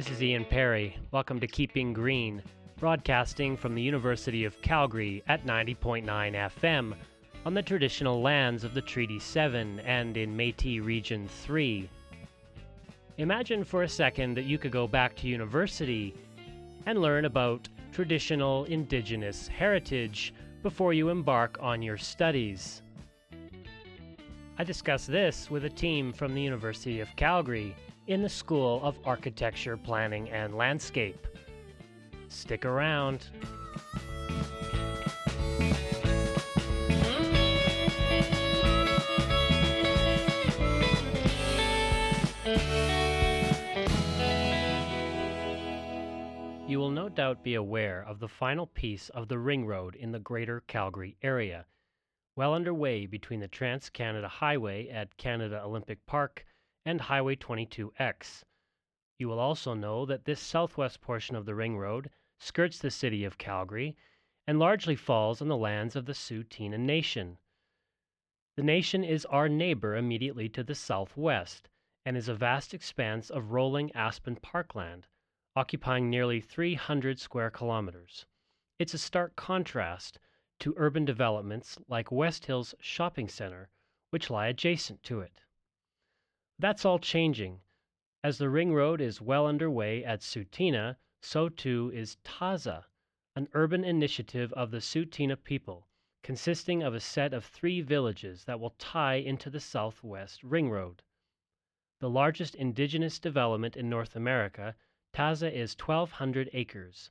This is Ian Perry. Welcome to Keeping Green, broadcasting from the University of Calgary at 90.9 FM on the traditional lands of the Treaty 7 and in Metis Region 3. Imagine for a second that you could go back to university and learn about traditional Indigenous heritage before you embark on your studies. I discuss this with a team from the University of Calgary in the School of Architecture, Planning, and Landscape. Stick around. You will no doubt be aware of the final piece of the ring road in the Greater Calgary area, well underway between the Trans Canada Highway at Canada Olympic Park and Highway 22X. You will also know that this southwest portion of the ring road skirts the city of Calgary and largely falls on the lands of the Tsuut'ina Nation. The nation is our neighbor immediately to the southwest and is a vast expanse of rolling aspen parkland occupying nearly 300 square kilometers. It's a stark contrast to urban developments like West Hills Shopping Center, which lie adjacent to it. That's all changing. As the ring road is well underway at Tsuut'ina, so too is Taza, an urban initiative of the Tsuut'ina people, consisting of a set of three villages that will tie into the southwest ring road. The largest indigenous development in North America Taza is 1,200 acres.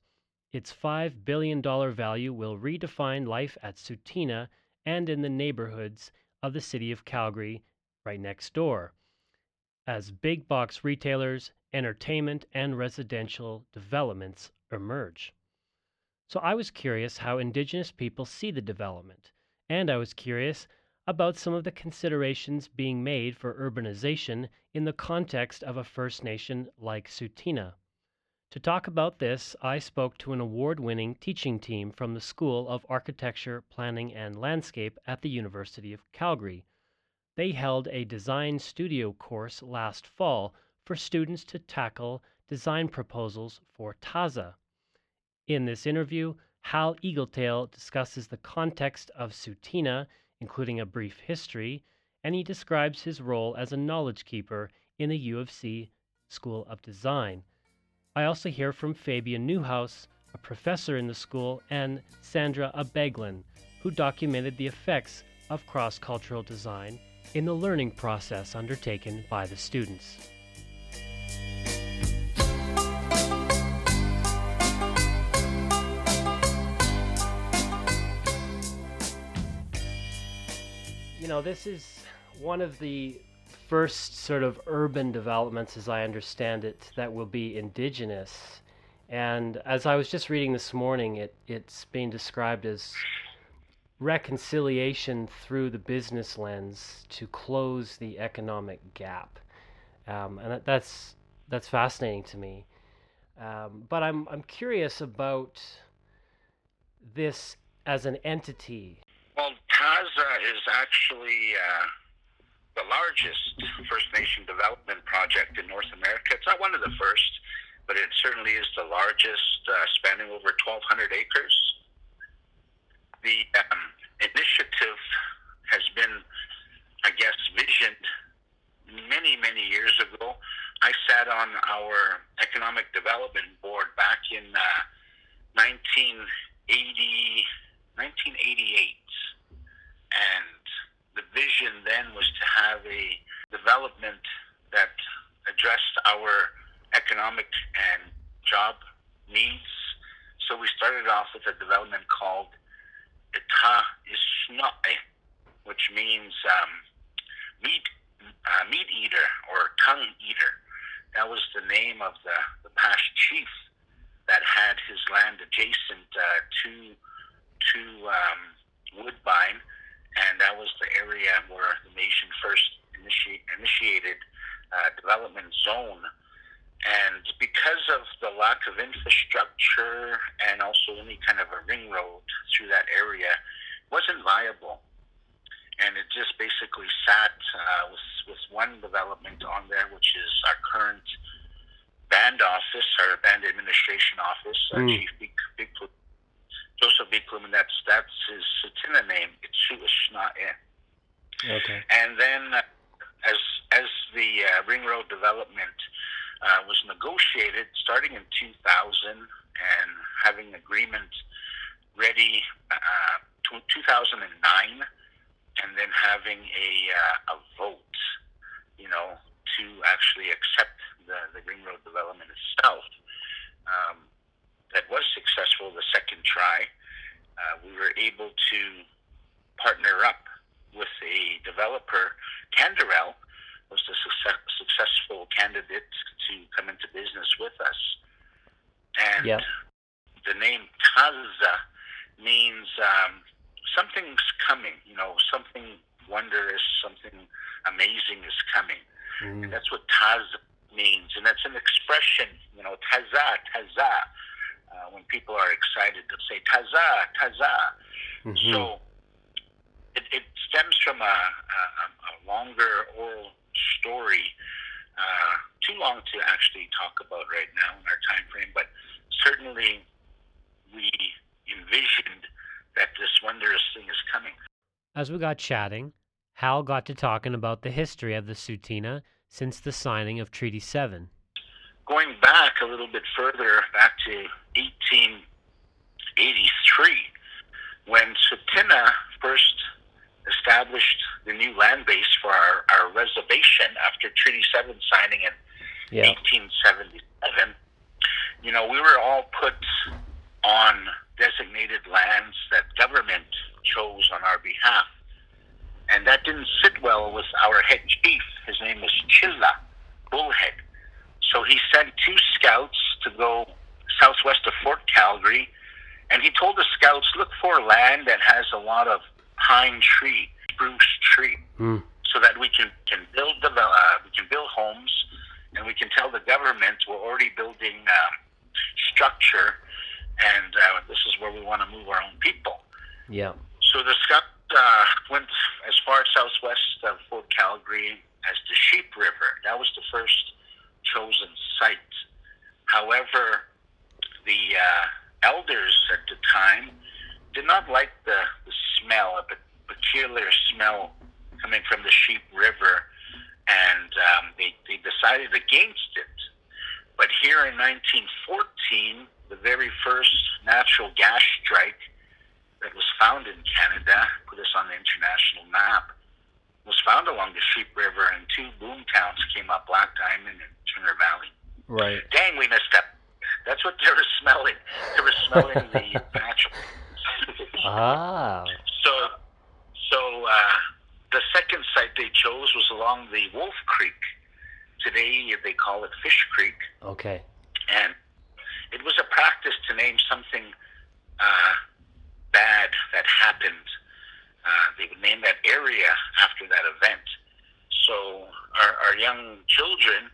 Its $5 billion value will redefine life at Tsuut'ina and in the neighborhoods of the city of Calgary right next door, as big box retailers, entertainment, and residential developments emerge. So I was curious how Indigenous people see the development, and I was curious about some of the considerations being made for urbanization in the context of a First Nation like Tsuut'ina. To talk about this, I spoke to an award winning teaching team from the School of Architecture, Planning, and Landscape at the University of Calgary. They held a design studio course last fall for students to tackle design proposals for Taza. In this interview, Hal Eagletail discusses the context of Tsuut'ina, including a brief history, and he describes his role as a knowledge keeper in the U of C School of Design. I also hear from Fabian Neuhaus, a professor in the school, and Sandra Abegglen, who documented the effects of cross cultural design in the learning process undertaken by the students. You know, this is one of the first sort of urban developments, as I understand it, that will be indigenous. And as I was just reading this morning, it, it's being described as reconciliation through the business lens to close the economic gap. Um, and that, that's, that's fascinating to me. Um, but I'm, I'm curious about this as an entity. Well, Taza is actually. Uh the largest First Nation development project in North America. It's not one of the first, but it certainly is the largest, uh, spanning over 1,200 acres. The um, initiative has been, I guess, visioned many, many years ago. I sat on our economic development board back in uh, 1980, 1988. And the vision then was to have a development that addressed our economic and job needs. So we started off with a development called Ita Isnoe, which means um, meat uh, meat eater or tongue eater. That was the name of the, the past chief that had his land adjacent uh, to to um, Woodbine and that was the area where the nation first initiate, initiated uh, development zone. And because of the lack of infrastructure and also any kind of a ring road through that area, it wasn't viable. And it just basically sat uh, with, with one development on there, which is our current band office, our band administration office, uh, Mm. Chief Big, Big Joseph Big Plume, and that's that's his Tsuut'ina name. It's Suishnae. Okay. And then, uh, as as the uh, ring road development uh, was negotiated, starting in 2000 and having agreement ready uh, to 2009, and then having a uh, a vote, you know, to actually accept the the ring road development itself. Um, that was successful the second try. Uh, we were able to partner up with a developer, Canderel, was a success, successful candidate to come into business with us. And the name Taza means um, something's coming, you know, something wondrous, something amazing is coming. Mm. That's what Taza means. And that's an expression, you know, Taza, Taza. Uh, when people are excited, they'll say Taza, Taza. Mhm. So it, it stems from a, a, a longer oral story, uh, too long to actually talk about right now in our time frame, but certainly we envisioned that this wondrous thing is coming. As we got chatting, Hal got to talking about the history of the Tsuut'ina since the signing of Treaty 7. Going back a little bit further, back to 1883, when Tsuut'ina first established the new land base for our, our reservation after Treaty 7 signing in Yeah. 1877, you know, we were all put on designated lands that government chose on our behalf. And that didn't sit well with our head chief. His name was Chilla Bullhead. So he sent two scouts to go southwest of Fort Calgary. And he told the scouts, look for land that has a lot of pine tree, spruce tree Mm. so that we can, can build the, uh, we can build homes and we can tell the government we're already building uh, structure and uh, this is where we want to move our own people. Yeah. So the scout uh, went as far southwest of Fort Calgary as the Sheep River. That was the first chosen site. However, the uh, elders at the time did not like the, the smell, a peculiar smell coming from the Sheep River, and um, they, they decided against it. But here in 1914, the very first natural gas strike that was found in Canada, put us on the international map, was found along the Sheep River, and two boom towns came up, Black Diamond and Turner Valley. Right. Dang, we missed up. That's what they were smelling. They were smelling the natural. Ah. So, so uh, the second site they chose was along the Wolf Creek. Today they call it Fish Creek, Okay. and it was a practice to name something uh, bad that happened. Uh, they would name that area after that event. So our, our young children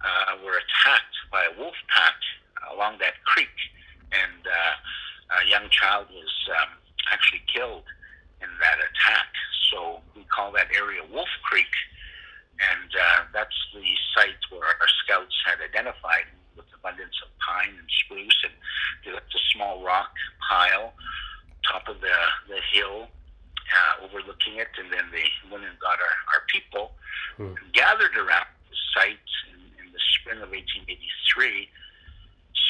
uh, were attacked by a wolf pack along that creek, and uh, a young child was um, actually killed in that attack. So we call that area Wolf Creek, and uh, that's the site where our scouts had identified with abundance of pine and spruce, and they left a small rock pile top of the the hill uh, overlooking it, and then they went and got our, our people Hmm. gathered around the site in, in the spring of 1883.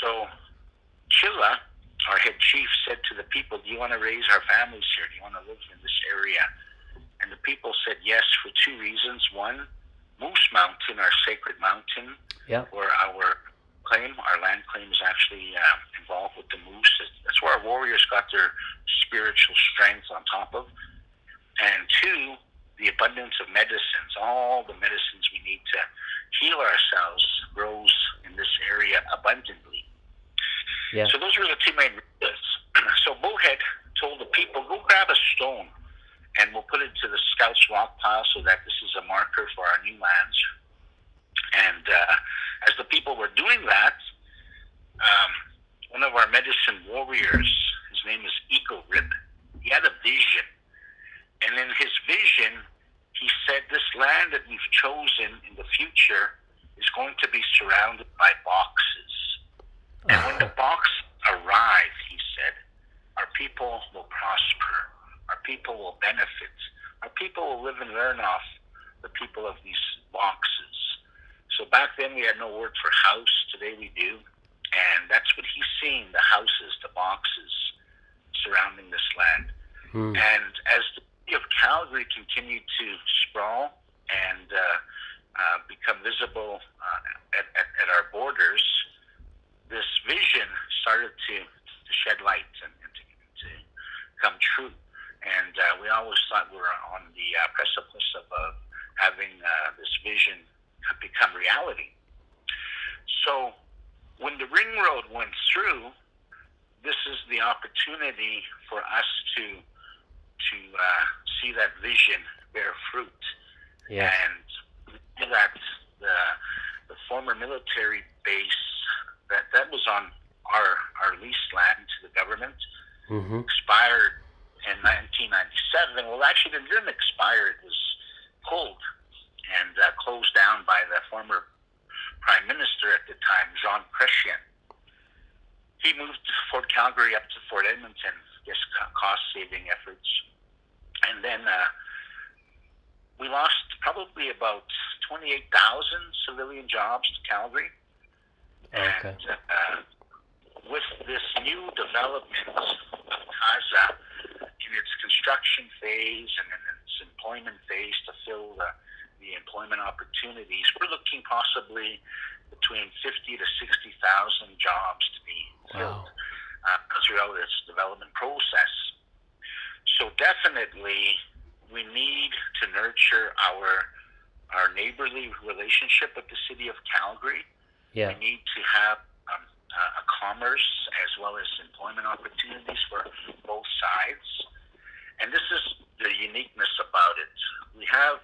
So Chilla, our head chief, said to the people, "Do you want to raise our families here? Do you want to live in this area?" And the people said yes for two reasons. One, Moose Mountain, our sacred mountain, Yeah. where our claim, our land claim, is actually uh, involved with the moose. That's where our warriors got their spiritual strength on top of. And two, the abundance of medicines. All the medicines we need to heal ourselves grows in this area abundantly. Yeah. So those were the two main reasons. so Bullhead told the people, go grab a stone and we'll put it to the scouts rock pile so that this is a marker for our new lands. And uh, as the people were doing that, um, one of our medicine warriors, his name is Eagle Rib, he had a vision. And in his vision, he said, This land that we've chosen in the future is going to be surrounded by box And when the box arrive, he said, our people will prosper, our people will benefit, our people will live and learn off the people of these boxes. So back then we had no word for house. Today we do. And that's what he's seeing the houses, the boxes surrounding this land. Hmm. And as the city of Calgary continued to sprawl and uh, uh, become visible uh, at, at, at, our borders, this vision started to, to shed light and, and to, to, come true. And uh, we always thought we were on the uh, precipice of having uh, this vision become reality. So when the ring road went through, this is the opportunity for us to to uh, see that vision bear fruit. Yeah. And that the the former military base that that was on our our leased land to the government mm-hmm. expired in 1997. Well, actually, it didn't expire. It was pulled and uh, closed down by the former prime minister at the time, Jean Chrétien. He moved Fort Calgary up to Fort Edmonton, just cost-saving efforts, and then uh, we lost probably about 28,000 civilian jobs to Calgary. Okay. And uh, with this new development of Taza in its construction phase and in its employment phase to fill the, the employment opportunities, we're looking possibly between 50 to 60,000 jobs to be filled wow. uh, throughout this development process. So definitely, we need to nurture our our neighborly relationship with the city of Calgary. Yeah. We need to have um, a commerce as well as employment opportunities for both sides. And this is the uniqueness about it. We have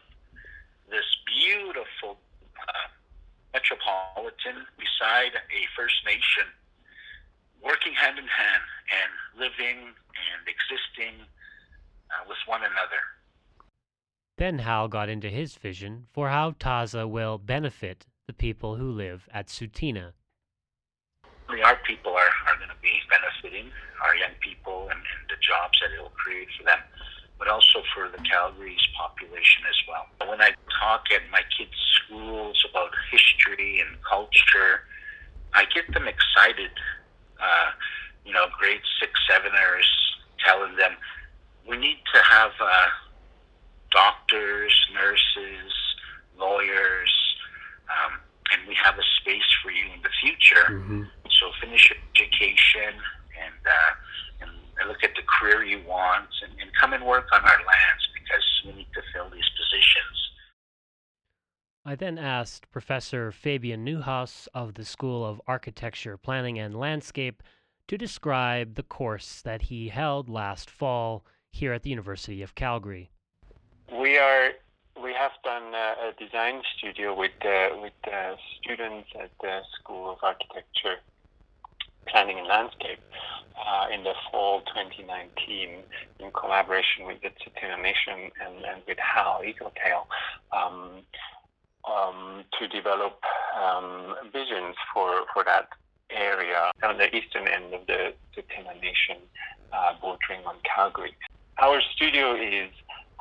this beautiful uh, metropolitan beside a First Nation working hand in hand and living and existing uh, with one another. Then Hal got into his vision for how Taza will benefit the people who live at Tsuut'ina. Our people are, are going to be benefiting, our young people, and, and the jobs that it will create for them but also for the Calgary's population as well. When I talk at my kids' schools about history and culture, I get them excited. Uh, you know, grade six, seveners, telling them we need to have uh, doctors, nurses, lawyers, um, and we have a space for you in the future. Mm-hmm. So finish your education and uh, and look at the career you want and, and come and work on our lands because we need to fill these positions. I then asked Professor Fabian Neuhaus of the School of Architecture, Planning and Landscape to describe the course that he held last fall here at the University of Calgary. We are we have done a, a design studio with uh, with uh, students at the School of Architecture, Planning and Landscape, uh, in the fall 2019 in collaboration with the Tsuut'ina Nation and, and with Hal Eagletail um, um, to develop um, visions for, for that area on the eastern end of the Tsuut'ina Nation uh, bordering on Calgary. Our studio is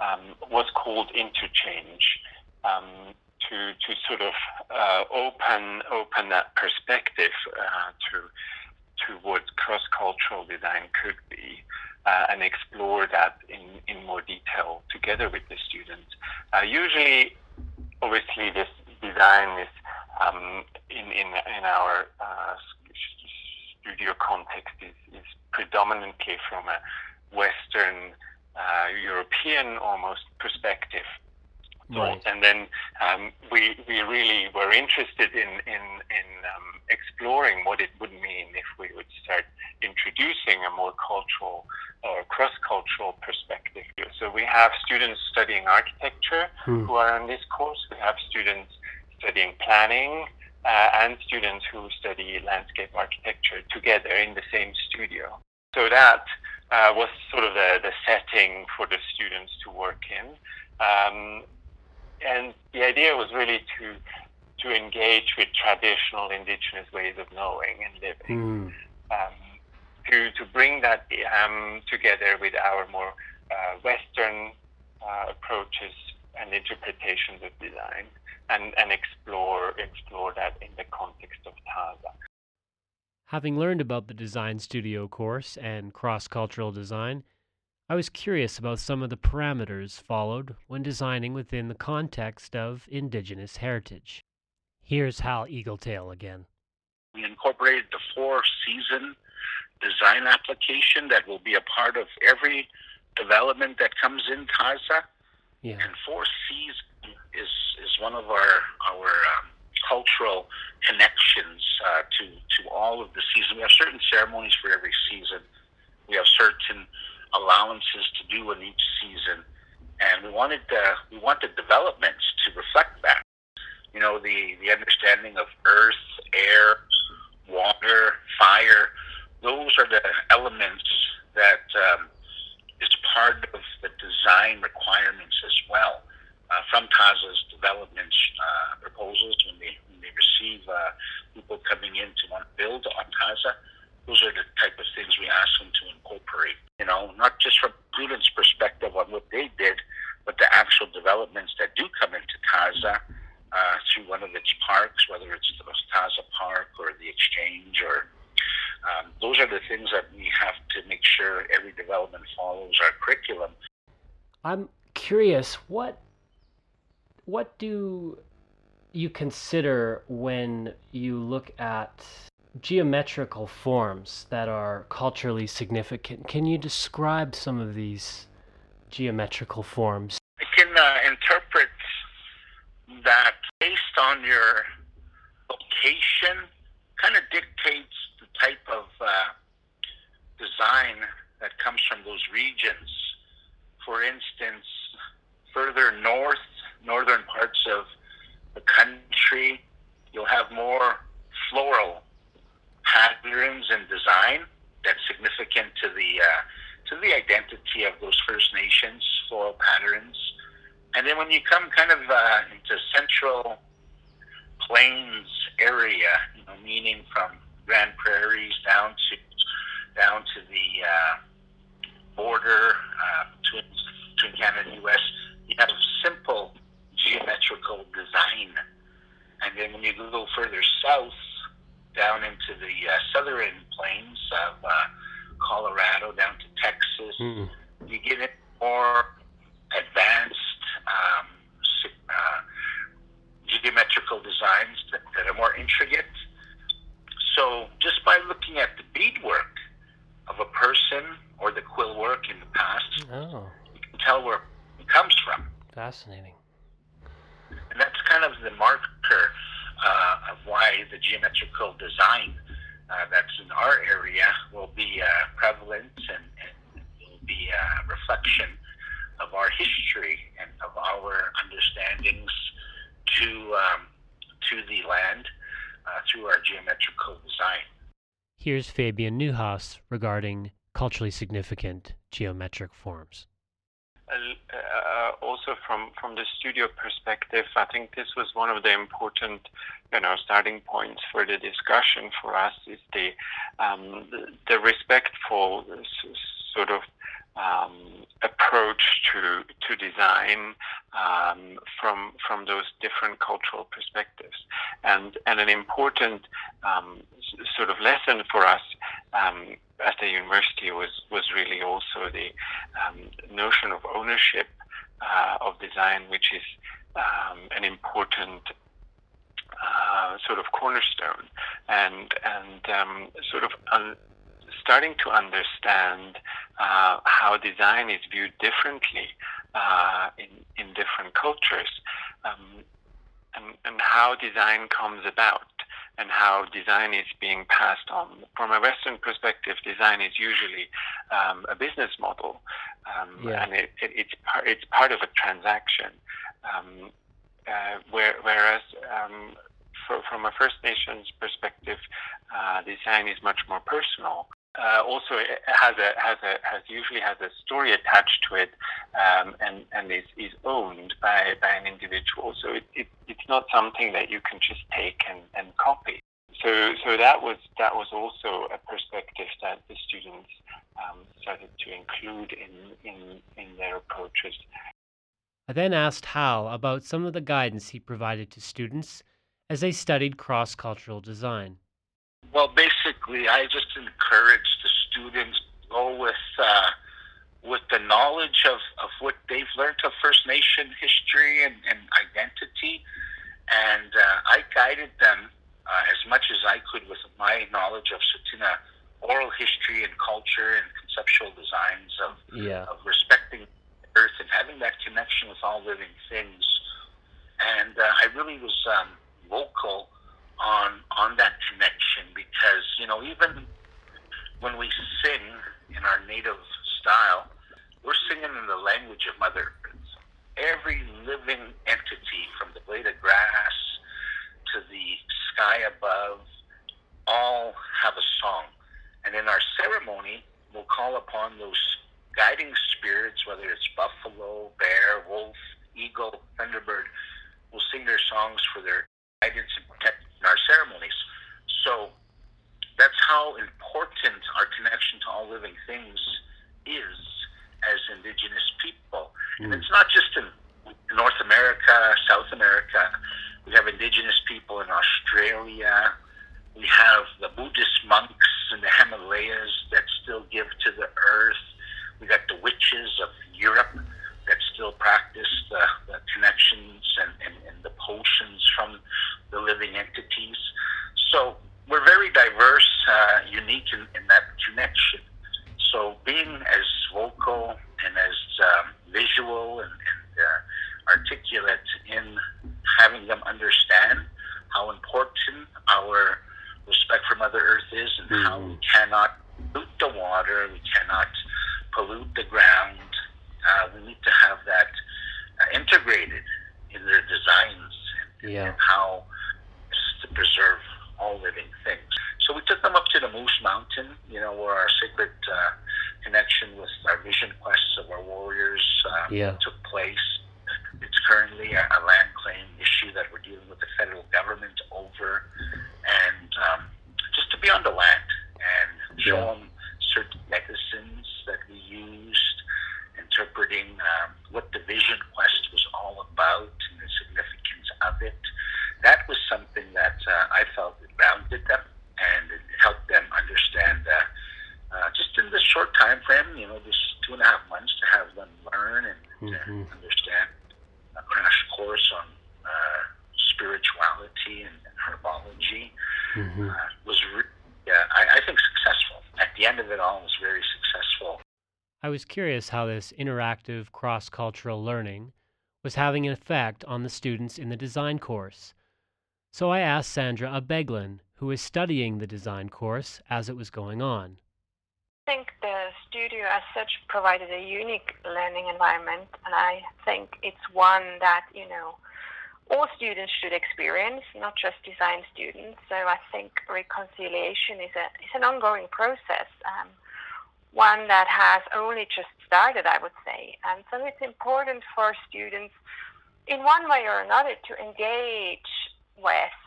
um, was called Interchange um, to to sort of uh, open open that perspective uh, to to what cross-cultural design could be uh, and explore that in, in more detail together with the students. Uh, usually, obviously, this design is um, in, in, in our uh, studio context is, is predominantly from a Western uh, European almost perspective. Right. And then um, we, we really were interested in, in, in um, exploring what it would mean if we would start introducing a more cultural or cross-cultural perspective. So we have students studying architecture hmm. who are on this course. We have students studying planning uh, and students who study landscape architecture together in the same studio. So that uh, was sort of the, the setting for the students to work in. Um, and the idea was really to to engage with traditional indigenous ways of knowing and living. Mm. Um, to, to bring that um, together with our more uh, Western uh, approaches and interpretations of design and, and explore explore that in the context of Taza. Having learned about the design studio course and cross cultural design, I was curious about some of the parameters followed when designing within the context of Indigenous heritage. Here's Hal Eagletail again. We incorporated the four season design application that will be a part of every development that comes in Taza. Yeah. And Four Seas is is one of our our um, cultural connections uh, to to all of the season. We have certain ceremonies for every season. We have certain allowances to do in each season, and we wanted uh, we wanted developments to reflect that. You know, the the understanding of earth, air, water, fire. Those are the elements that um, is part of the design requirements as well uh, from Taza's development uh, proposals when they when they receive uh, people coming in to want to build on Taza. Those are the type of things we ask them to incorporate. You know, not just from students' perspective on what they did, but the actual developments that do come into Taza uh, through one of its parks, whether it's the Taza Park or the Exchange or um, those are the things that we have to make sure every development follows our curriculum. I'm curious, what what do you consider when you look at geometrical forms that are culturally significant? Can you describe some of these geometrical forms? I can uh, interpret that based on your location, kind of dictates the type of uh, design that comes from those regions. For instance, further north, northern parts of the country, you'll have more floral patterns and design that's significant to the uh, to the identity of those First Nations floral patterns. And then when you come kind of uh, into central plains area, you know, meaning from Grand Prairies down to down to the uh, border uh, between, between Canada and U.S. You have simple geometrical design, and then when you go further south, down into the uh, southern plains of uh, Colorado, down to Texas, mm you get it more advanced um, uh, geometrical designs that, that are more intricate. So just by looking at the beadwork of a person or the quill work in the past, oh. you can tell where it comes from. Fascinating. And that's kind of the marker uh, of why the geometrical design uh, that's in our area will be uh, prevalent and, and will be a reflection of our history and of our understandings to um, to the land uh, through our geometrical design. Here's Fabian Neuhaus regarding culturally significant geometric forms. Uh, also from from the studio perspective, I think this was one of the important, you know, starting points for the discussion for us is the um, the, the respectful sort of um, approach to to design um, from from those different cultural perspectives, and and an important um, sort of lesson for us um, at the university was was really also the um, notion of ownership uh, of design, which is um, an important uh, sort of cornerstone, and and sort of. Un- starting to understand uh, how design is viewed differently uh, in, in different cultures um, and, and how design comes about and how design is being passed on. From a Western perspective, design is usually um, a business model, um, yeah. and it, it, it's part it's part of a transaction. Um, uh, where, whereas um, for, from a First Nations perspective, uh, design is much more personal. Uh, also has a has a has usually has a story attached to it, um, and and is, is owned by, by an individual. So it, it, it's not something that you can just take and, and copy. So so that was that was also a perspective that the students um, started to include in, in in their approaches. I then asked Hal about some of the guidance he provided to students as they studied cross cultural design. Well, basically, I just encourage the students go with uh, with the knowledge of, of what they've learned of First Nation history and, and identity, and uh, I guided them uh, as much as I could with my knowledge of Tsuut'ina oral history and culture and conceptual designs of yeah. of respecting Earth and having that connection with all living things. And uh, I really was um, vocal on on that connection because you know even when we sing in our native style, we're singing in the language of Mother Earth. Every living entity, from the blade of grass to the sky above, all have a song. And in our ceremony, we'll call upon those guiding spirits, whether it's buffalo, bear, wolf, eagle, thunderbird, will sing their songs for their guidance and protection in our ceremonies. So that's how important our connection to all living things is as Indigenous people. Mm. And it's not just in North America, South America. We have Indigenous people in Australia. We have the Buddhist monks in the Himalayas that still give to the earth. We got the witches of Europe that still practice the, the connections and, and, and the potions from the living entities. So we're very diverse, uh, unique in, in, that connection. So being as vocal and as um, visual and, and uh, articulate in having them understand how important our respect for Mother Earth is and mm-hmm. how we cannot pollute the water, we cannot pollute the ground. Uh, we need to have that uh, integrated in their designs and, yeah. and how to preserve all living things. So we took them up to the Moose Mountain, you know, where our sacred uh, connection with our vision quests of our warriors um, yeah. took place. It's currently a, a, land claim issue that we're dealing with the federal government over, and um, just to be on the land and show yeah. them certain medicines that we used, interpreting um, what the vision quest was all about and the significance of it that was something that uh, I felt it grounded them and it helped them understand uh, uh, just in this short time frame, you know, this two and a half months to have them learn and mm-hmm. understand a crash course on uh, spirituality and, and herbology mm-hmm. Uh, was, re- I, I think, successful. At the end of it all, it was very successful. I was curious how this interactive cross cultural learning was having an effect on the students in the design course. So I asked Sandra Abegglen, who was studying the design course as it was going on. I think the studio as such provided a unique learning environment, and I think it's one that, you know, all students should experience, not just design students. So I think reconciliation is, a, is an ongoing process, um, one that has only just started, I would say. And so it's important for students, in one way or another, to engage with,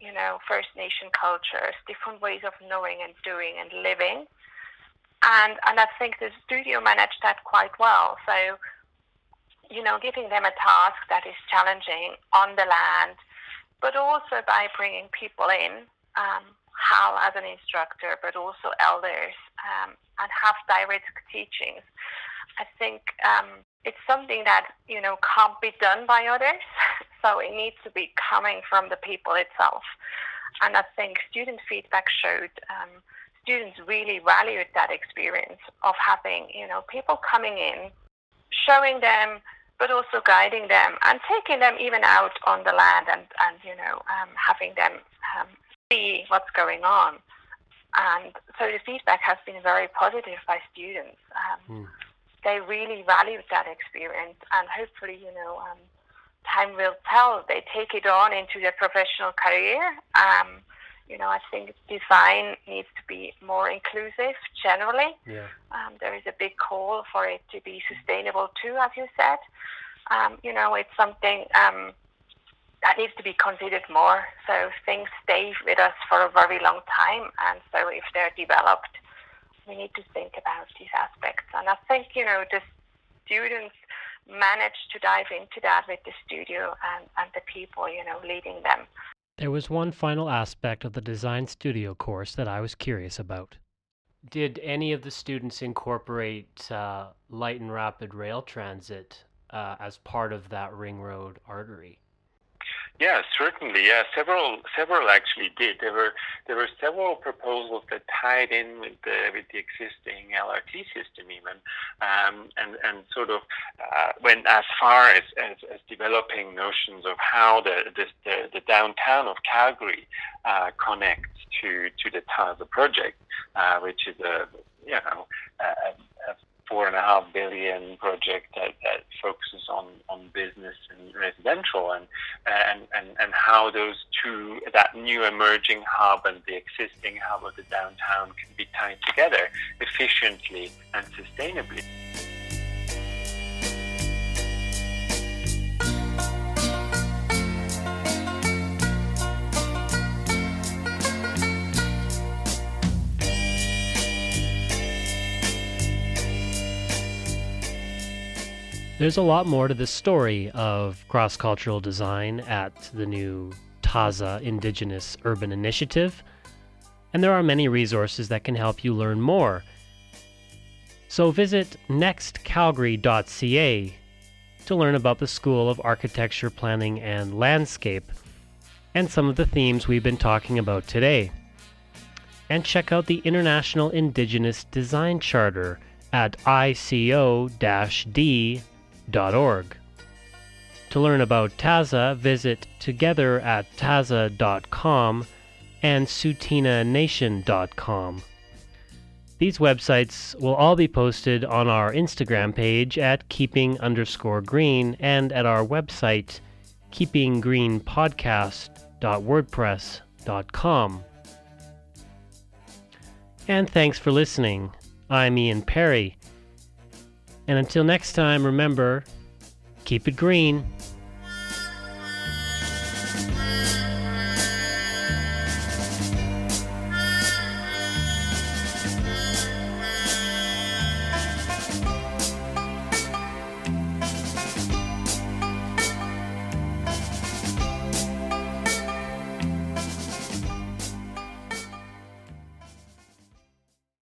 you know, First Nation cultures, different ways of knowing and doing and living. And, and I think the studio managed that quite well. So, you know, giving them a task that is challenging on the land, but also by bringing people in, um, Hal as an instructor, but also elders, um, and have direct teachings. I think um, it's something that you know can't be done by others, so it needs to be coming from the people itself. And I think student feedback showed um, students really valued that experience of having you know people coming in, showing them, but also guiding them and taking them even out on the land and and you know um, having them um, see what's going on. And so the feedback has been very positive by students. Mm they really valued that experience, and hopefully, you know, um, time will tell. They take it on into their professional career. Um, you know, I think design needs to be more inclusive generally. Yeah. Um, there is a big call for it to be sustainable too, as you said. Um, you know, it's something um, that needs to be considered more. So things stay with us for a very long time, and so if they're developed, we need to think about these aspects. And I think you know the students manage to dive into that with the studio and, and the people you know leading them. There was one final aspect of the design studio course that I was curious about. Did any of the students incorporate uh, light and rapid rail transit uh, as part of that ring road artery? Yeah, certainly. Yeah, several several actually did. There were there were several proposals that tied in with the with the existing LRT system even, um, and and sort of uh, went as far as, as, as, developing notions of how the the, the, the downtown of Calgary uh, connects to to the TAZA project, uh, which is a you know a, a four and a half billion project that, that focuses on, on business and residential and, and, and, and how those two, that new emerging hub and the existing hub of the downtown can be tied together efficiently and sustainably. There's a lot more to the story of cross cultural design at the new TAZA Indigenous Urban Initiative, and there are many resources that can help you learn more. So visit nextcalgary.ca to learn about the School of Architecture, Planning, and Landscape and some of the themes we've been talking about today. And check out the International Indigenous Design Charter at ico-d To learn about Taza, visit together at taza.com and tsuutinanation.com. These websites will all be posted on our Instagram page at keeping underscore green and at our website keepinggreenpodcast.wordpress.com. And thanks for listening. I'm Ian Perry. And until next time, remember keep it green.